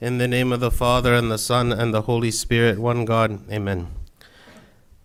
In the name of the Father, and the Son, and the Holy Spirit, one God. Amen.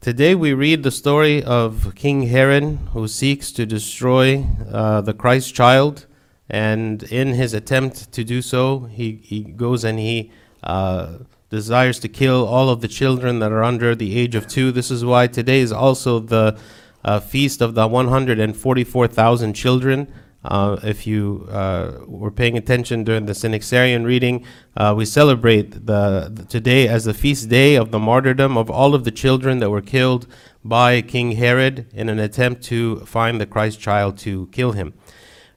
Today we read the story of King Herod who seeks to destroy uh, the Christ child. And in his attempt to do so, he, he goes and he uh, desires to kill all of the children that are under the age of two. This is why today is also the uh, feast of the 144,000 children. Uh, if you uh, were paying attention during the Synaxarion reading, uh, we celebrate the, the, today as the feast day of the martyrdom of all of the children that were killed by King Herod in an attempt to find the Christ child to kill him.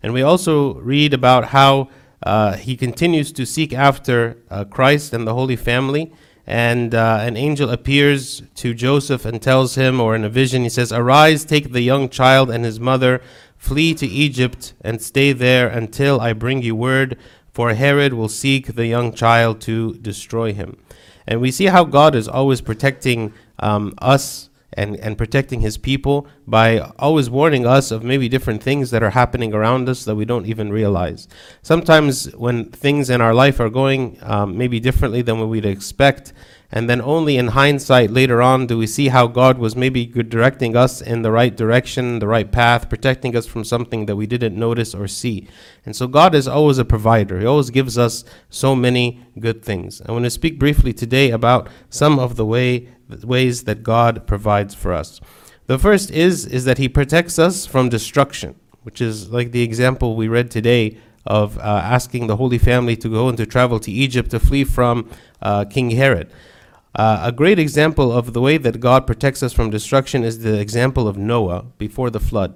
And we also read about how uh, he continues to seek after uh, Christ and the Holy Family. And an angel appears to Joseph and tells him, or in a vision, he says, Arise, take the young child and his mother Flee to Egypt and stay there until I bring you word, for Herod will seek the young child to destroy him. And we see how God is always protecting um, us and, and protecting his people by always warning us of maybe different things that are happening around us that we don't even realize. Sometimes when things in our life are going um, maybe differently than what we'd expect, and then only in hindsight later on do we see how God was maybe directing us in the right direction, the right path, protecting us from something that we didn't notice or see. And so God is always a provider. He always gives us so many good things. I want to speak briefly today about some of the way ways that God provides for us. The first is is that he protects us from destruction, which is like the example we read today of uh, asking the Holy Family to go and to travel to Egypt to flee from uh, King Herod. Uh, a great example of the way that God protects us from destruction is the example of Noah before the flood.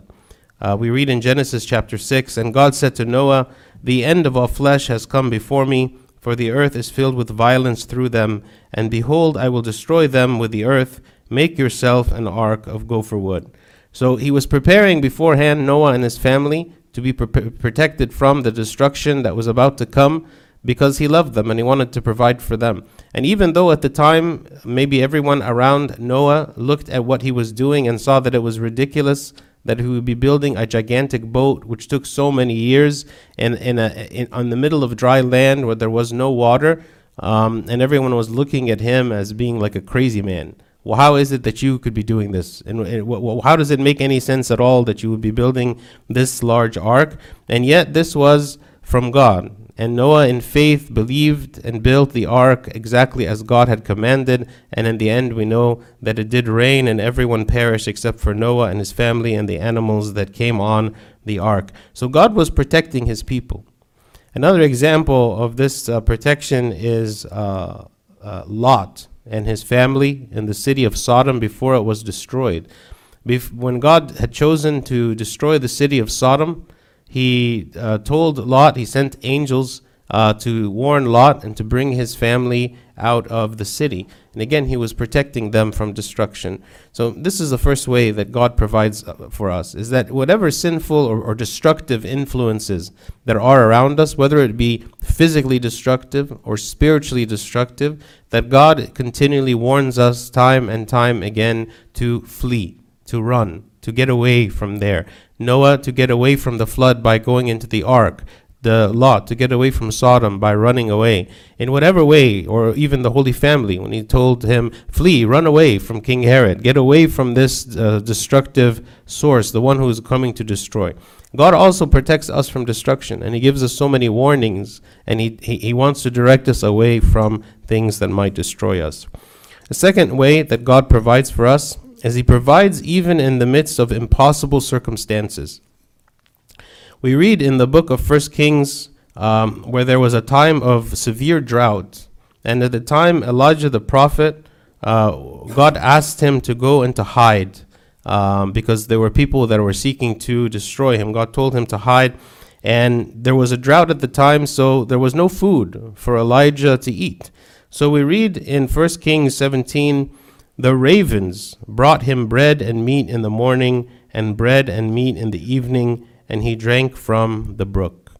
Uh, we read in Genesis chapter 6 And God said to Noah, The end of all flesh has come before me, for the earth is filled with violence through them. And behold, I will destroy them with the earth. Make yourself an ark of gopher wood. So he was preparing beforehand Noah and his family to be protected from the destruction that was about to come because he loved them and he wanted to provide for them. And even though at the time maybe everyone around Noah looked at what he was doing and saw that it was ridiculous that he would be building a gigantic boat which took so many years in, in, a, in on the middle of dry land where there was no water, um, and everyone was looking at him as being like a crazy man. Well, how is it that you could be doing this? And, and how does it make any sense at all that you would be building this large ark? And yet, this was from God. And Noah, in faith, believed and built the ark exactly as God had commanded. And in the end, we know that it did rain and everyone perished except for Noah and his family and the animals that came on the ark. So God was protecting his people. Another example of this uh, protection is uh, uh, Lot and his family in the city of Sodom before it was destroyed. Bef- when God had chosen to destroy the city of Sodom, he uh, told Lot, he sent angels uh, to warn Lot and to bring his family out of the city. And again, he was protecting them from destruction. So, this is the first way that God provides uh, for us is that whatever sinful or, or destructive influences that are around us, whether it be physically destructive or spiritually destructive, that God continually warns us time and time again to flee, to run, to get away from there. Noah to get away from the flood by going into the ark. The Lot to get away from Sodom by running away. In whatever way, or even the Holy Family, when he told him, Flee, run away from King Herod, get away from this uh, destructive source, the one who is coming to destroy. God also protects us from destruction, and He gives us so many warnings, and He, he, he wants to direct us away from things that might destroy us. The second way that God provides for us as he provides even in the midst of impossible circumstances. We read in the book of First Kings um, where there was a time of severe drought, and at the time Elijah the prophet, uh, God asked him to go and to hide um, because there were people that were seeking to destroy him. God told him to hide, and there was a drought at the time, so there was no food for Elijah to eat. So we read in First Kings 17 the ravens brought him bread and meat in the morning, and bread and meat in the evening, and he drank from the brook.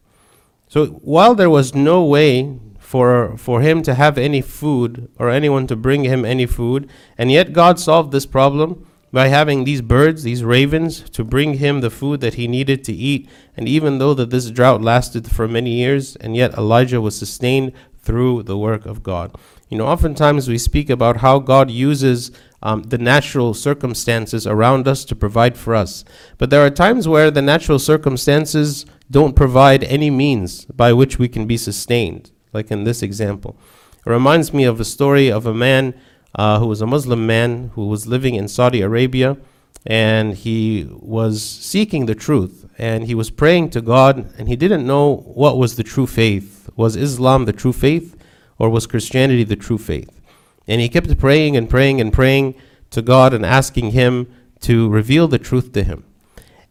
So while there was no way for, for him to have any food or anyone to bring him any food, and yet God solved this problem by having these birds, these ravens, to bring him the food that he needed to eat. And even though that this drought lasted for many years, and yet Elijah was sustained through the work of God. You know, oftentimes we speak about how God uses um, the natural circumstances around us to provide for us. But there are times where the natural circumstances don't provide any means by which we can be sustained, like in this example. It reminds me of a story of a man uh, who was a Muslim man who was living in Saudi Arabia and he was seeking the truth and he was praying to God and he didn't know what was the true faith. Was Islam the true faith or was Christianity the true faith? And he kept praying and praying and praying to God and asking him to reveal the truth to him.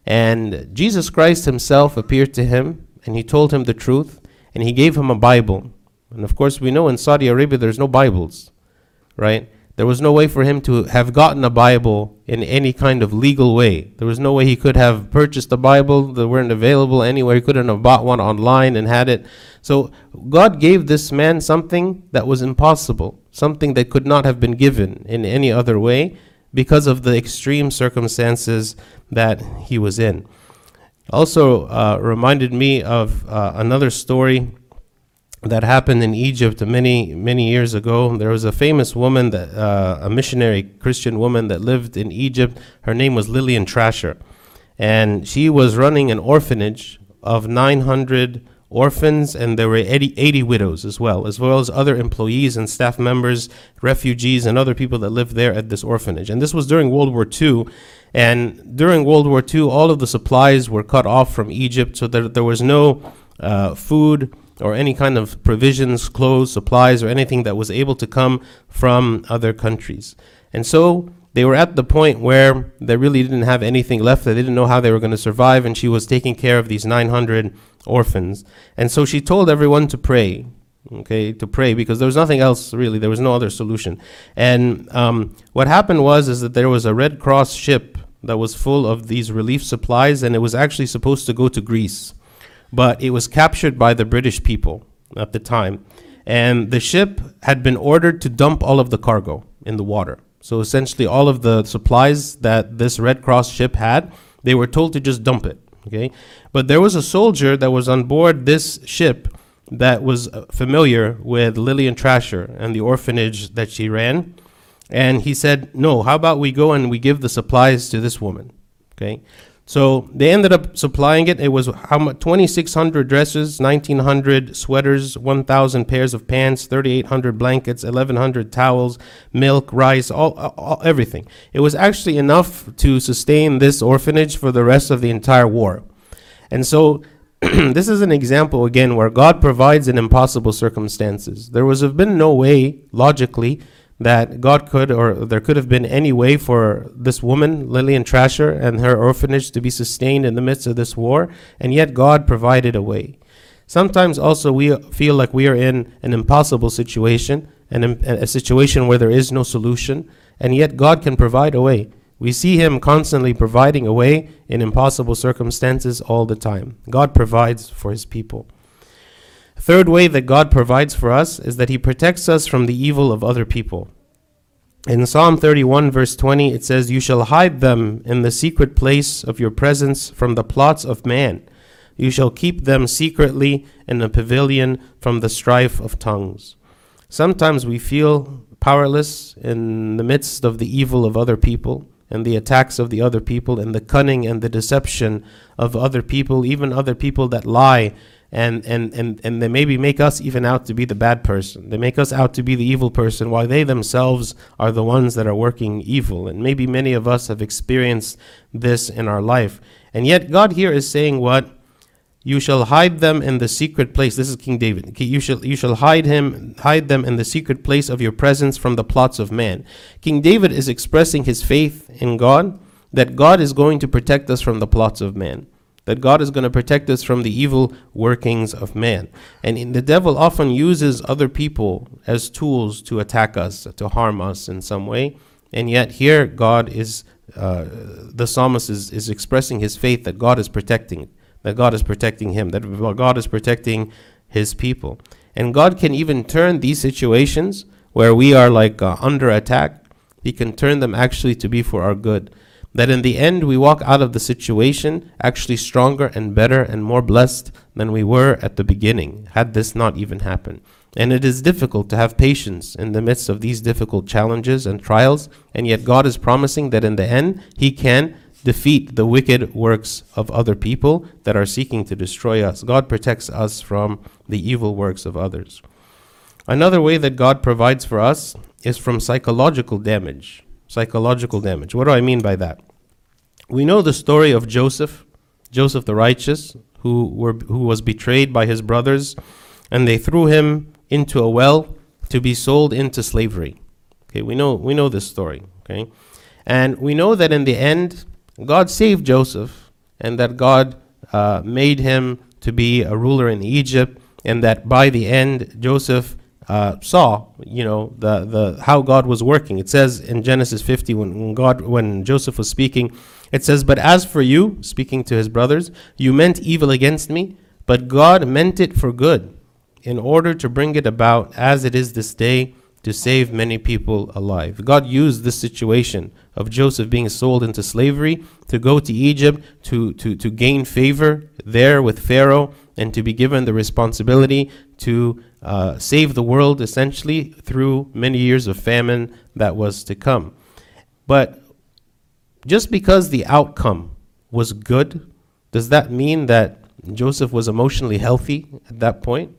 And Jesus Christ himself appeared to him and he told him the truth and he gave him a Bible. And of course, we know in Saudi Arabia there's no Bibles, right? There was no way for him to have gotten a Bible in any kind of legal way. There was no way he could have purchased a Bible that weren't available anywhere. He couldn't have bought one online and had it. So God gave this man something that was impossible, something that could not have been given in any other way because of the extreme circumstances that he was in. Also uh, reminded me of uh, another story that happened in Egypt many many years ago. There was a famous woman that uh, a missionary Christian woman that lived in Egypt. Her name was Lillian Trasher, and she was running an orphanage of 900 orphans, and there were 80, 80 widows as well, as well as other employees and staff members, refugees, and other people that lived there at this orphanage. And this was during World War II. And during World War II, all of the supplies were cut off from Egypt, so there, there was no uh, food or any kind of provisions, clothes, supplies, or anything that was able to come from other countries. And so they were at the point where they really didn't have anything left. They didn't know how they were going to survive, and she was taking care of these 900 orphans. And so she told everyone to pray, okay, to pray because there was nothing else really. There was no other solution. And um, what happened was is that there was a Red Cross ship that was full of these relief supplies, and it was actually supposed to go to Greece but it was captured by the British people at the time. And the ship had been ordered to dump all of the cargo in the water. So essentially, all of the supplies that this Red Cross ship had, they were told to just dump it. Okay, but there was a soldier that was on board this ship that was uh, familiar with Lillian Trasher and the orphanage that she ran, and he said, "No, how about we go and we give the supplies to this woman?" Okay, so they ended up supplying it. It was how much? 2,600 dresses, 1,900 sweaters, 1,000 pairs of pants, 3,800 blankets, 1,100 towels, milk, rice, all, all, everything. It was actually enough to sustain this orphanage for the rest of the entire war. And so this is an example again where God provides in impossible circumstances. There was have been no way logically that God could, or there could have been any way for this woman, Lillian Trasher, and her orphanage to be sustained in the midst of this war, and yet God provided a way. Sometimes also we feel like we are in an impossible situation, and a situation where there is no solution, and yet God can provide a way. We see Him constantly providing a way in impossible circumstances all the time. God provides for His people. Third way that God provides for us is that He protects us from the evil of other people. In Psalm 31, verse 20, it says, You shall hide them in the secret place of your presence from the plots of man. You shall keep them secretly in a pavilion from the strife of tongues. Sometimes we feel powerless in the midst of the evil of other people and the attacks of the other people and the cunning and the deception of other people, even other people that lie and, and, and, and they maybe make us even out to be the bad person. They make us out to be the evil person while they themselves are the ones that are working evil. And maybe many of us have experienced this in our life. And yet, God here is saying, What? You shall hide them in the secret place. This is King David. You shall, you shall hide him, hide them in the secret place of your presence from the plots of man. King David is expressing his faith in God that God is going to protect us from the plots of man that God is going to protect us from the evil workings of man. And the devil often uses other people as tools to attack us, to harm us in some way. And yet, here, God is, uh, the psalmist is, is expressing his faith that God is protecting, that God is protecting him, that God is protecting his people. And God can even turn these situations where we are like uh, under attack, He can turn them actually to be for our good that in the end we walk out of the situation actually stronger and better and more blessed than we were at the beginning, had this not even happened. And it is difficult to have patience in the midst of these difficult challenges and trials, and yet God is promising that in the end, He can defeat the wicked works of other people that are seeking to destroy us. God protects us from the evil works of others. Another way that God provides for us is from psychological damage. Psychological damage. What do I mean by that? We know the story of Joseph, Joseph the righteous, who, were, who was betrayed by his brothers, and they threw him into a well to be sold into slavery. Okay, we know, we know this story. Okay, and we know that in the end, God saved Joseph, and that God uh, made him to be a ruler in Egypt, and that by the end, Joseph uh, saw, you know, the, the how God was working. It says in Genesis 50 when, when God when Joseph was speaking, it says, "But as for you, speaking to his brothers, you meant evil against me, but God meant it for good, in order to bring it about as it is this day." To save many people alive. God used this situation of Joseph being sold into slavery to go to Egypt to, to, to gain favor there with Pharaoh and to be given the responsibility to uh, save the world essentially through many years of famine that was to come. But just because the outcome was good, does that mean that Joseph was emotionally healthy at that point?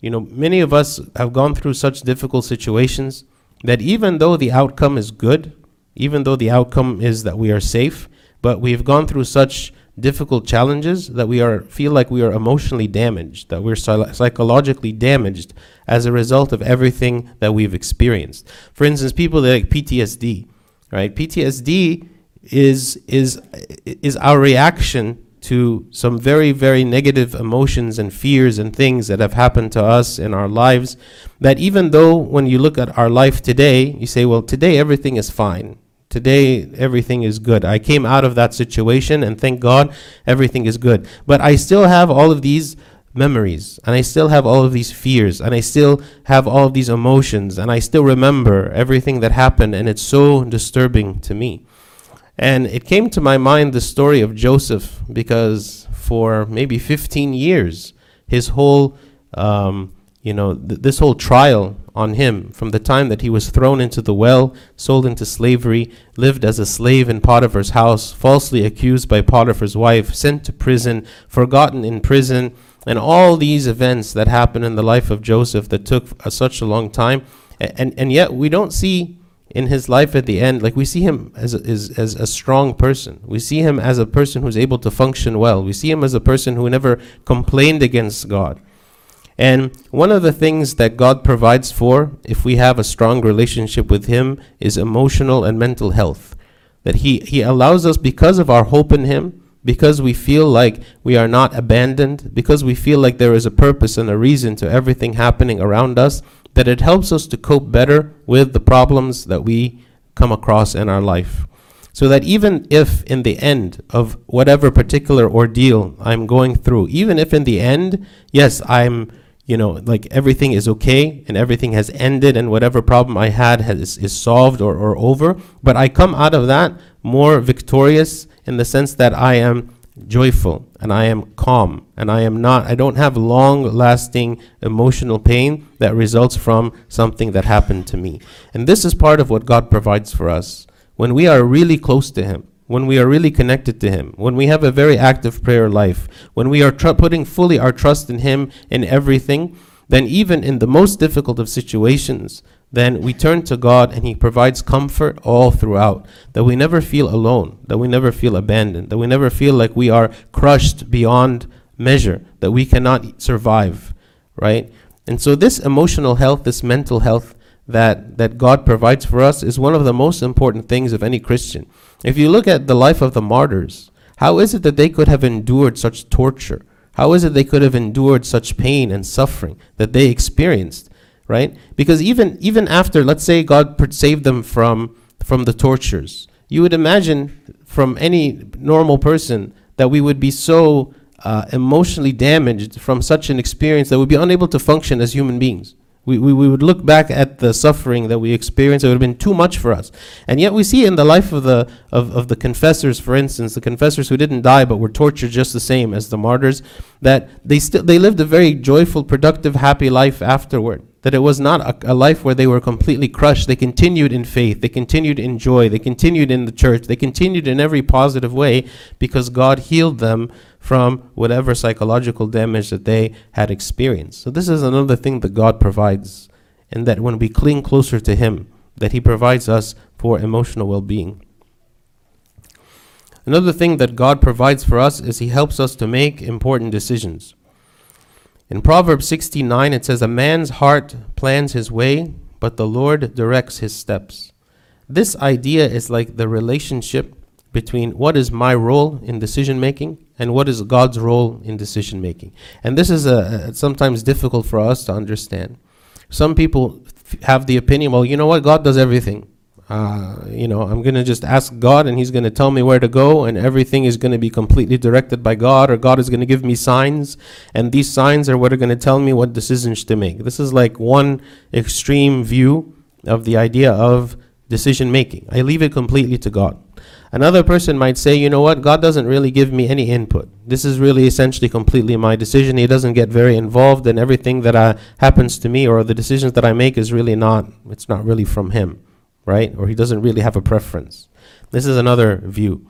You know, many of us have gone through such difficult situations that even though the outcome is good, even though the outcome is that we are safe, but we've gone through such difficult challenges that we are feel like we are emotionally damaged, that we're psychologically damaged as a result of everything that we've experienced. For instance, people that like PTSD, right? PTSD is is is our reaction to some very very negative emotions and fears and things that have happened to us in our lives that even though when you look at our life today you say well today everything is fine Today, everything is good. I came out of that situation, and thank God, everything is good. But I still have all of these memories, and I still have all of these fears, and I still have all of these emotions, and I still remember everything that happened, and it's so disturbing to me. And it came to my mind the story of Joseph, because for maybe 15 years, his whole, um, you know, th- this whole trial on him from the time that he was thrown into the well, sold into slavery, lived as a slave in Potiphar's house, falsely accused by Potiphar's wife, sent to prison, forgotten in prison, and all these events that happened in the life of Joseph that took a, such a long time. And, and, and yet we don't see in his life at the end, like we see him as a, as, as a strong person. We see him as a person who's able to function well. We see him as a person who never complained against God. And one of the things that God provides for, if we have a strong relationship with Him, is emotional and mental health. That He, he allows us, because of our hope in Him, because we feel like we are not abandoned, because we feel like there is a purpose and a reason to everything happening around us, that it helps us to cope better with the problems that we come across in our life. So that even if in the end of whatever particular ordeal I'm going through, even if in the end, yes, I'm you know, like everything is okay and everything has ended and whatever problem I had has, is solved or, or over. But I come out of that more victorious in the sense that I am joyful and I am calm and I am not, I don't have long lasting emotional pain that results from something that happened to me. And this is part of what God provides for us. When we are really close to Him, when we are really connected to Him, when we have a very active prayer life, when we are tr- putting fully our trust in Him in everything, then even in the most difficult of situations, then we turn to God and He provides comfort all throughout. That we never feel alone, that we never feel abandoned, that we never feel like we are crushed beyond measure, that we cannot survive, right? And so, this emotional health, this mental health that, that God provides for us is one of the most important things of any Christian. If you look at the life of the martyrs, how is it that they could have endured such torture? How is it they could have endured such pain and suffering that they experienced, right? Because even even after, let's say God saved them from from the tortures, you would imagine from any normal person that we would be so uh, emotionally damaged from such an experience that we'd be unable to function as human beings. We, we, we would look back at the suffering that we experienced. It would have been too much for us. And yet we see in the life of the, of, of the confessors, for instance, the confessors who didn't die but were tortured just the same as the martyrs, that they, still they lived a very joyful, productive, happy life afterward. That it was not a, a life where they were completely crushed. They continued in faith. They continued in joy. They continued in the church. They continued in every positive way because God healed them from whatever psychological damage that they had experienced. So this is another thing that God provides, and that when we cling closer to Him, that He provides us for emotional well-being. Another thing that God provides for us is He helps us to make important decisions. In Proverbs 69, it says, A man's heart plans his way, but the Lord directs his steps. This idea is like the relationship between what is my role in decision making and what is God's role in decision making. And this is a, a sometimes difficult for us to understand. Some people f- have the opinion, well, you know what, God does everything. Uh, you know, I'm going to just ask God and He's going to tell me where to go, and everything is going to be completely directed by God, or God is going to give me signs, and these signs are what are going to tell me what decisions to make. This is like one extreme view of the idea of decision making. I leave it completely to God. Another person might say, you know what, God doesn't really give me any input. This is really essentially completely my decision. He doesn't get very involved in everything that uh, happens to me or the decisions that I make is really not, it's not really from Him, right? Or He doesn't really have a preference. This is another view.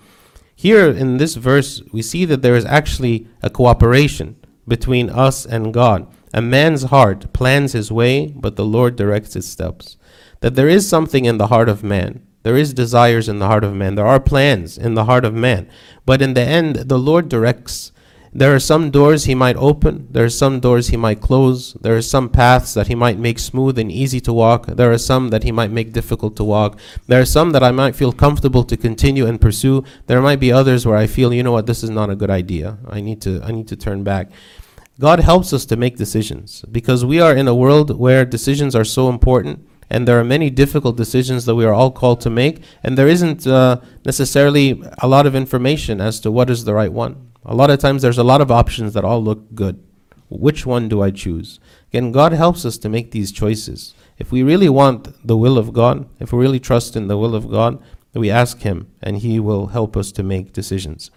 Here in this verse, we see that there is actually a cooperation between us and God. A man's heart plans his way, but the Lord directs his steps. That there is something in the heart of man there is desires in the heart of man. There are plans in the heart of man. But in the end, the Lord directs. There are some doors he might open. There are some doors he might close. There are some paths that he might make smooth and easy to walk. There are some that he might make difficult to walk. There are some that I might feel comfortable to continue and pursue. There might be others where I feel, you know what, this is not a good idea. I need to I need to turn back. God helps us to make decisions because we are in a world where decisions are so important and there are many difficult decisions that we are all called to make, and there isn't uh, necessarily a lot of information as to what is the right one. A lot of times there's a lot of options that all look good. Which one do I choose? Again, God helps us to make these choices. If we really want the will of God, if we really trust in the will of God, we ask Him, and He will help us to make decisions.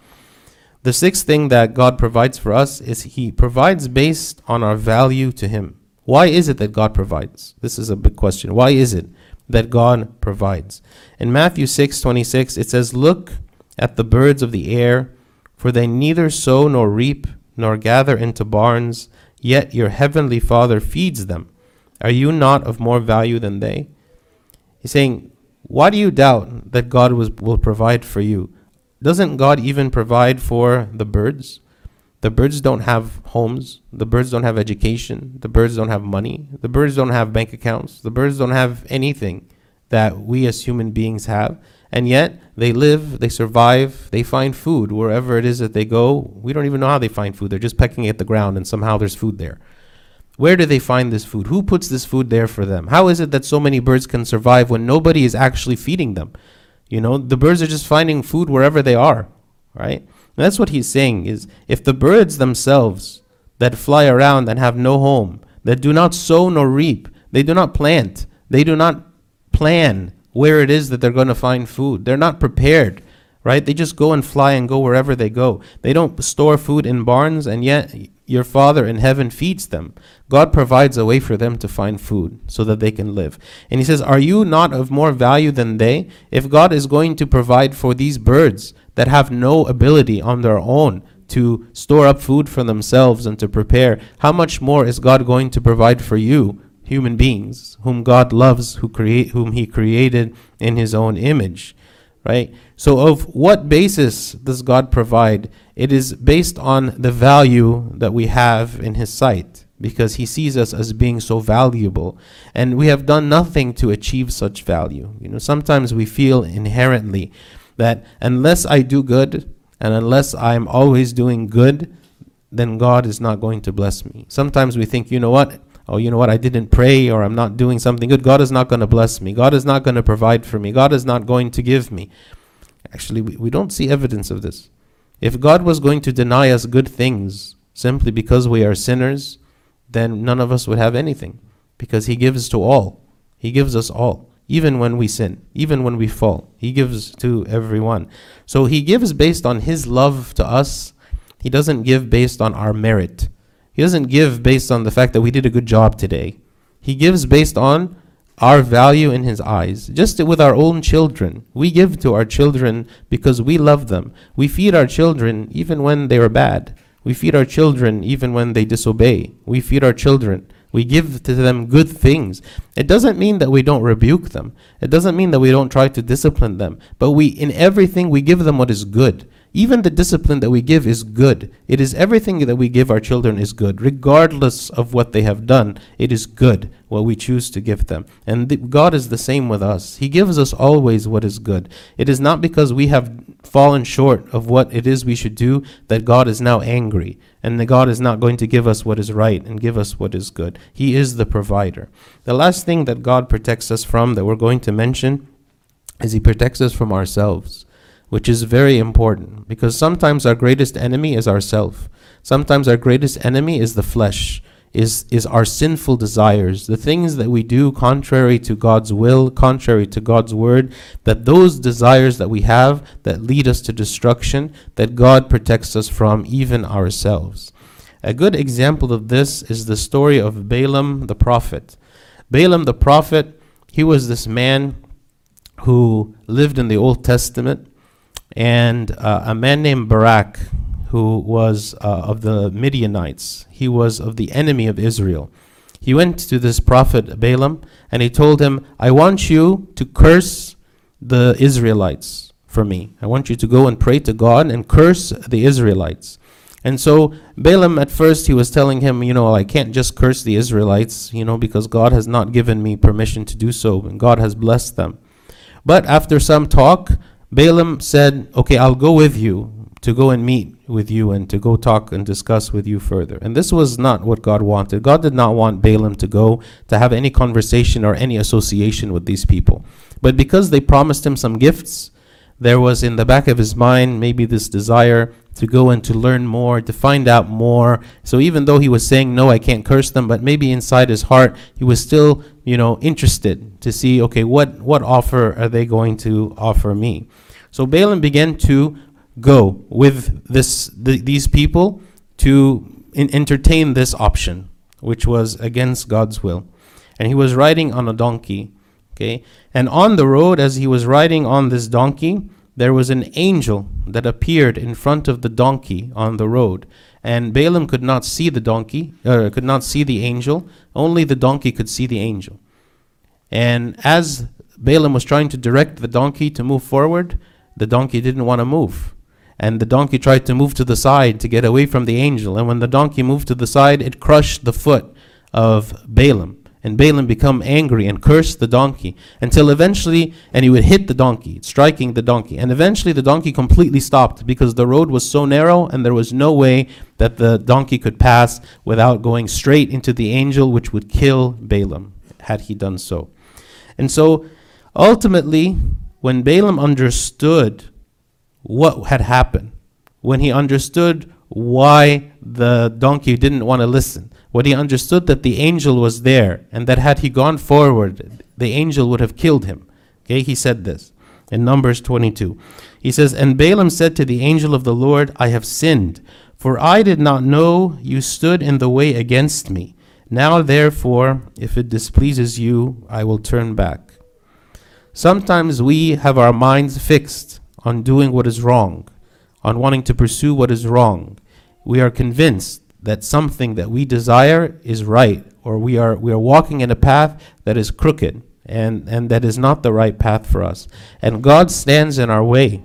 The sixth thing that God provides for us is He provides based on our value to Him. Why is it that God provides? This is a big question. Why is it that God provides? In Matthew 6 26, it says, Look at the birds of the air, for they neither sow nor reap nor gather into barns, yet your heavenly Father feeds them. Are you not of more value than they? He's saying, Why do you doubt that God was, will provide for you? Doesn't God even provide for the birds? The birds don't have homes. The birds don't have education. The birds don't have money. The birds don't have bank accounts. The birds don't have anything that we as human beings have. And yet they live, they survive, they find food wherever it is that they go. We don't even know how they find food. They're just pecking at the ground and somehow there's food there. Where do they find this food? Who puts this food there for them? How is it that so many birds can survive when nobody is actually feeding them? You know, the birds are just finding food wherever they are, right? that's what he's saying is if the birds themselves that fly around and have no home, that do not sow nor reap, they do not plant, they do not plan where it is that they're going to find food. They're not prepared, right? They just go and fly and go wherever they go. They don't store food in barns, and yet your Father in heaven feeds them. God provides a way for them to find food so that they can live. And He says, Are you not of more value than they? If God is going to provide for these birds, that have no ability on their own to store up food for themselves and to prepare, how much more is God going to provide for you, human beings, whom God loves, who create whom He created in His own image? Right? So of what basis does God provide? It is based on the value that we have in his sight because he sees us as being so valuable and we have done nothing to achieve such value. You know, sometimes we feel inherently that unless I do good and unless I'm always doing good, then God is not going to bless me. Sometimes we think, you know what? Oh, you know what? I didn't pray or I'm not doing something good. God is not going to bless me. God is not going to provide for me. God is not going to give me. Actually, we, we don't see evidence of this. If God was going to deny us good things simply because we are sinners, then none of us would have anything because he gives to all. He gives us all, even when we sin, even when we fall. He gives to everyone. So he gives based on his love to us. He doesn't give based on our merit. He doesn't give based on the fact that we did a good job today. He gives based on our value in his eyes. Just with our own children. We give to our children because we love them. We feed our children even when they are bad. We feed our children even when they disobey. We feed our children. We give to them good things. It doesn't mean that we don't rebuke them. It doesn't mean that we don't try to discipline them. But we in everything we give them what is good. Even the discipline that we give is good. It is everything that we give our children is good, regardless of what they have done. It is good what we choose to give them. And th- God is the same with us. He gives us always what is good. It is not because we have fallen short of what it is we should do that God is now angry and that God is not going to give us what is right and give us what is good. He is the provider. The last thing that God protects us from that we're going to mention is He protects us from ourselves which is very important because sometimes our greatest enemy is ourself. Sometimes our greatest enemy is the flesh, is, is our sinful desires, the things that we do contrary to God's will, contrary to God's word, that those desires that we have that lead us to destruction, that God protects us from, even ourselves. A good example of this is the story of Balaam the prophet. Balaam the prophet, he was this man who lived in the Old Testament and uh, a man named Balak, who was uh, of the Midianites. He was of the enemy of Israel. He went to this prophet Balaam and he told him, I want you to curse the Israelites for me. I want you to go and pray to God and curse the Israelites. And so Balaam at first he was telling him, you know, I can't just curse the Israelites, you know, because God has not given me permission to do so and God has blessed them. But after some talk, Balaam said, Okay, I'll go with you to go and meet with you and to go talk and discuss with you further. And this was not what God wanted. God did not want Balaam to go to have any conversation or any association with these people. But because they promised him some gifts, there was in the back of his mind maybe this desire to go and to learn more, to find out more. So even though he was saying, No, I can't curse them, but maybe inside his heart, he was still, you know, interested to see, okay, what, what offer are they going to offer me? So Balaam began to go with this the, these people to in, entertain this option, which was against God's will. And he was riding on a donkey. Okay, and on the road, as he was riding on this donkey, there was an angel that appeared in front of the donkey on the road. And Balaam could not see the donkey, uh, could not see the angel. Only the donkey could see the angel. And as Balaam was trying to direct the donkey to move forward, the donkey didn't want to move. And the donkey tried to move to the side to get away from the angel. And when the donkey moved to the side, it crushed the foot of Balaam. And Balaam became angry and cursed the donkey until eventually, and he would hit the donkey, striking the donkey. And eventually the donkey completely stopped because the road was so narrow and there was no way that the donkey could pass without going straight into the angel, which would kill Balaam had he done so. And so ultimately, when Balaam understood what had happened, when he understood why the donkey didn't want to listen, when he understood that the angel was there and that had he gone forward, the angel would have killed him. Okay, he said this in Numbers 22. He says, And Balaam said to the angel of the Lord, I have sinned, for I did not know you stood in the way against me. Now, therefore, if it displeases you, I will turn back. Sometimes we have our minds fixed on doing what is wrong, on wanting to pursue what is wrong. We are convinced that something that we desire is right, or we are, we are walking in a path that is crooked and, and that is not the right path for us. And God stands in our way.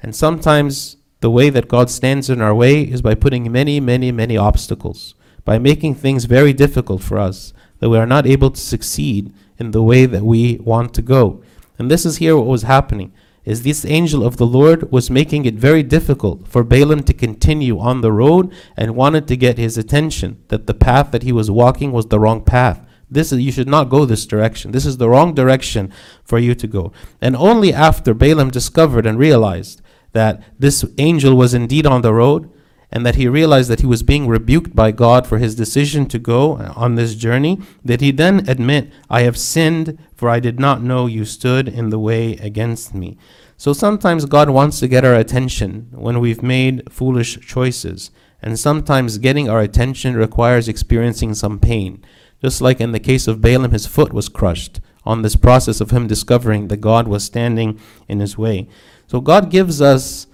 And sometimes the way that God stands in our way is by putting many, many, many obstacles, by making things very difficult for us, that we are not able to succeed in the way that we want to go. And this is here what was happening is this angel of the Lord was making it very difficult for Balaam to continue on the road and wanted to get his attention that the path that he was walking was the wrong path. This is you should not go this direction. This is the wrong direction for you to go. And only after Balaam discovered and realized that this angel was indeed on the road and that he realized that he was being rebuked by God for his decision to go on this journey, that he then admit, I have sinned, for I did not know you stood in the way against me. So sometimes God wants to get our attention when we've made foolish choices. And sometimes getting our attention requires experiencing some pain. Just like in the case of Balaam, his foot was crushed on this process of him discovering that God was standing in his way. So God gives us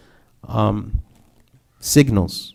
um, signals.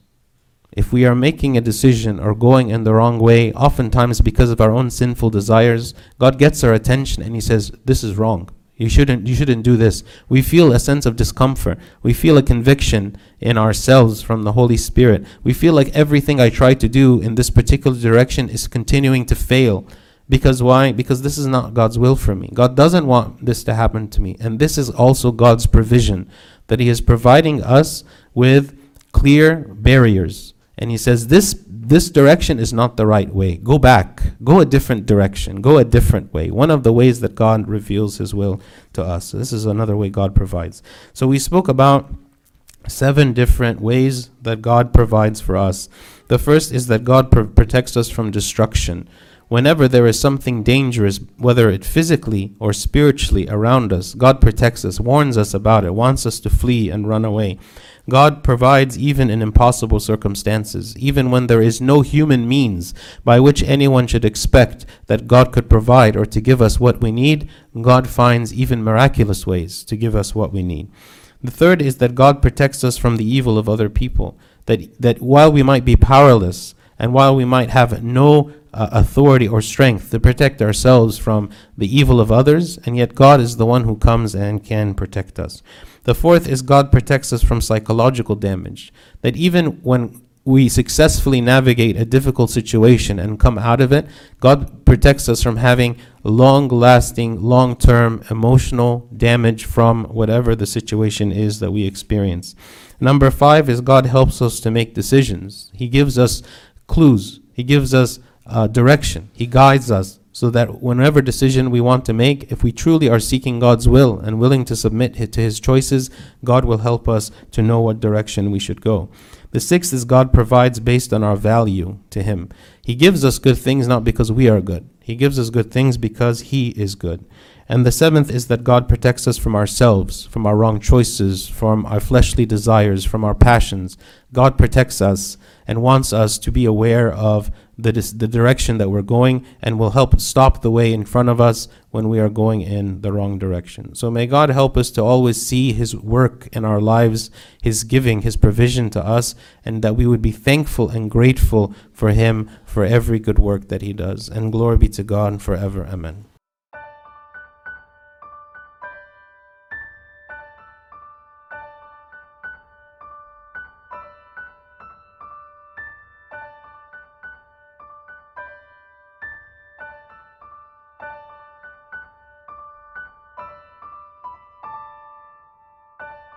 If we are making a decision or going in the wrong way, oftentimes because of our own sinful desires, God gets our attention and He says, This is wrong. You shouldn't, you shouldn't do this. We feel a sense of discomfort. We feel a conviction in ourselves from the Holy Spirit. We feel like everything I try to do in this particular direction is continuing to fail. Because why? Because this is not God's will for me. God doesn't want this to happen to me. And this is also God's provision that He is providing us with clear barriers. And He says, This this direction is not the right way. Go back. Go a different direction. Go a different way. One of the ways that God reveals His will to us. This is another way God provides. So we spoke about seven different ways that God provides for us. The first is that God pr- protects us from destruction. Whenever there is something dangerous, whether it physically or spiritually around us, God protects us, warns us about it, wants us to flee and run away. God provides even in impossible circumstances, even when there is no human means by which anyone should expect that God could provide or to give us what we need. God finds even miraculous ways to give us what we need. The third is that God protects us from the evil of other people. That, that while we might be powerless and while we might have no uh, authority or strength to protect ourselves from the evil of others, and yet God is the one who comes and can protect us. The fourth is God protects us from psychological damage. That even when we successfully navigate a difficult situation and come out of it, God protects us from having long lasting, long term emotional damage from whatever the situation is that we experience. Number five is God helps us to make decisions. He gives us clues, He gives us uh, direction, He guides us so that whenever decision we want to make, if we truly are seeking God's will and willing to submit to His choices, God will help us to know what direction we should go. The sixth is God provides based on our value to Him. He gives us good things not because we are good, He gives us good things because He is good. And the seventh is that God protects us from ourselves, from our wrong choices, from our fleshly desires, from our passions. God protects us and wants us to be aware of the, the direction that we're going and will help stop the way in front of us when we are going in the wrong direction. So may God help us to always see His work in our lives, His giving, His provision to us, and that we would be thankful and grateful for Him for every good work that He does. And glory be to God forever. Amen.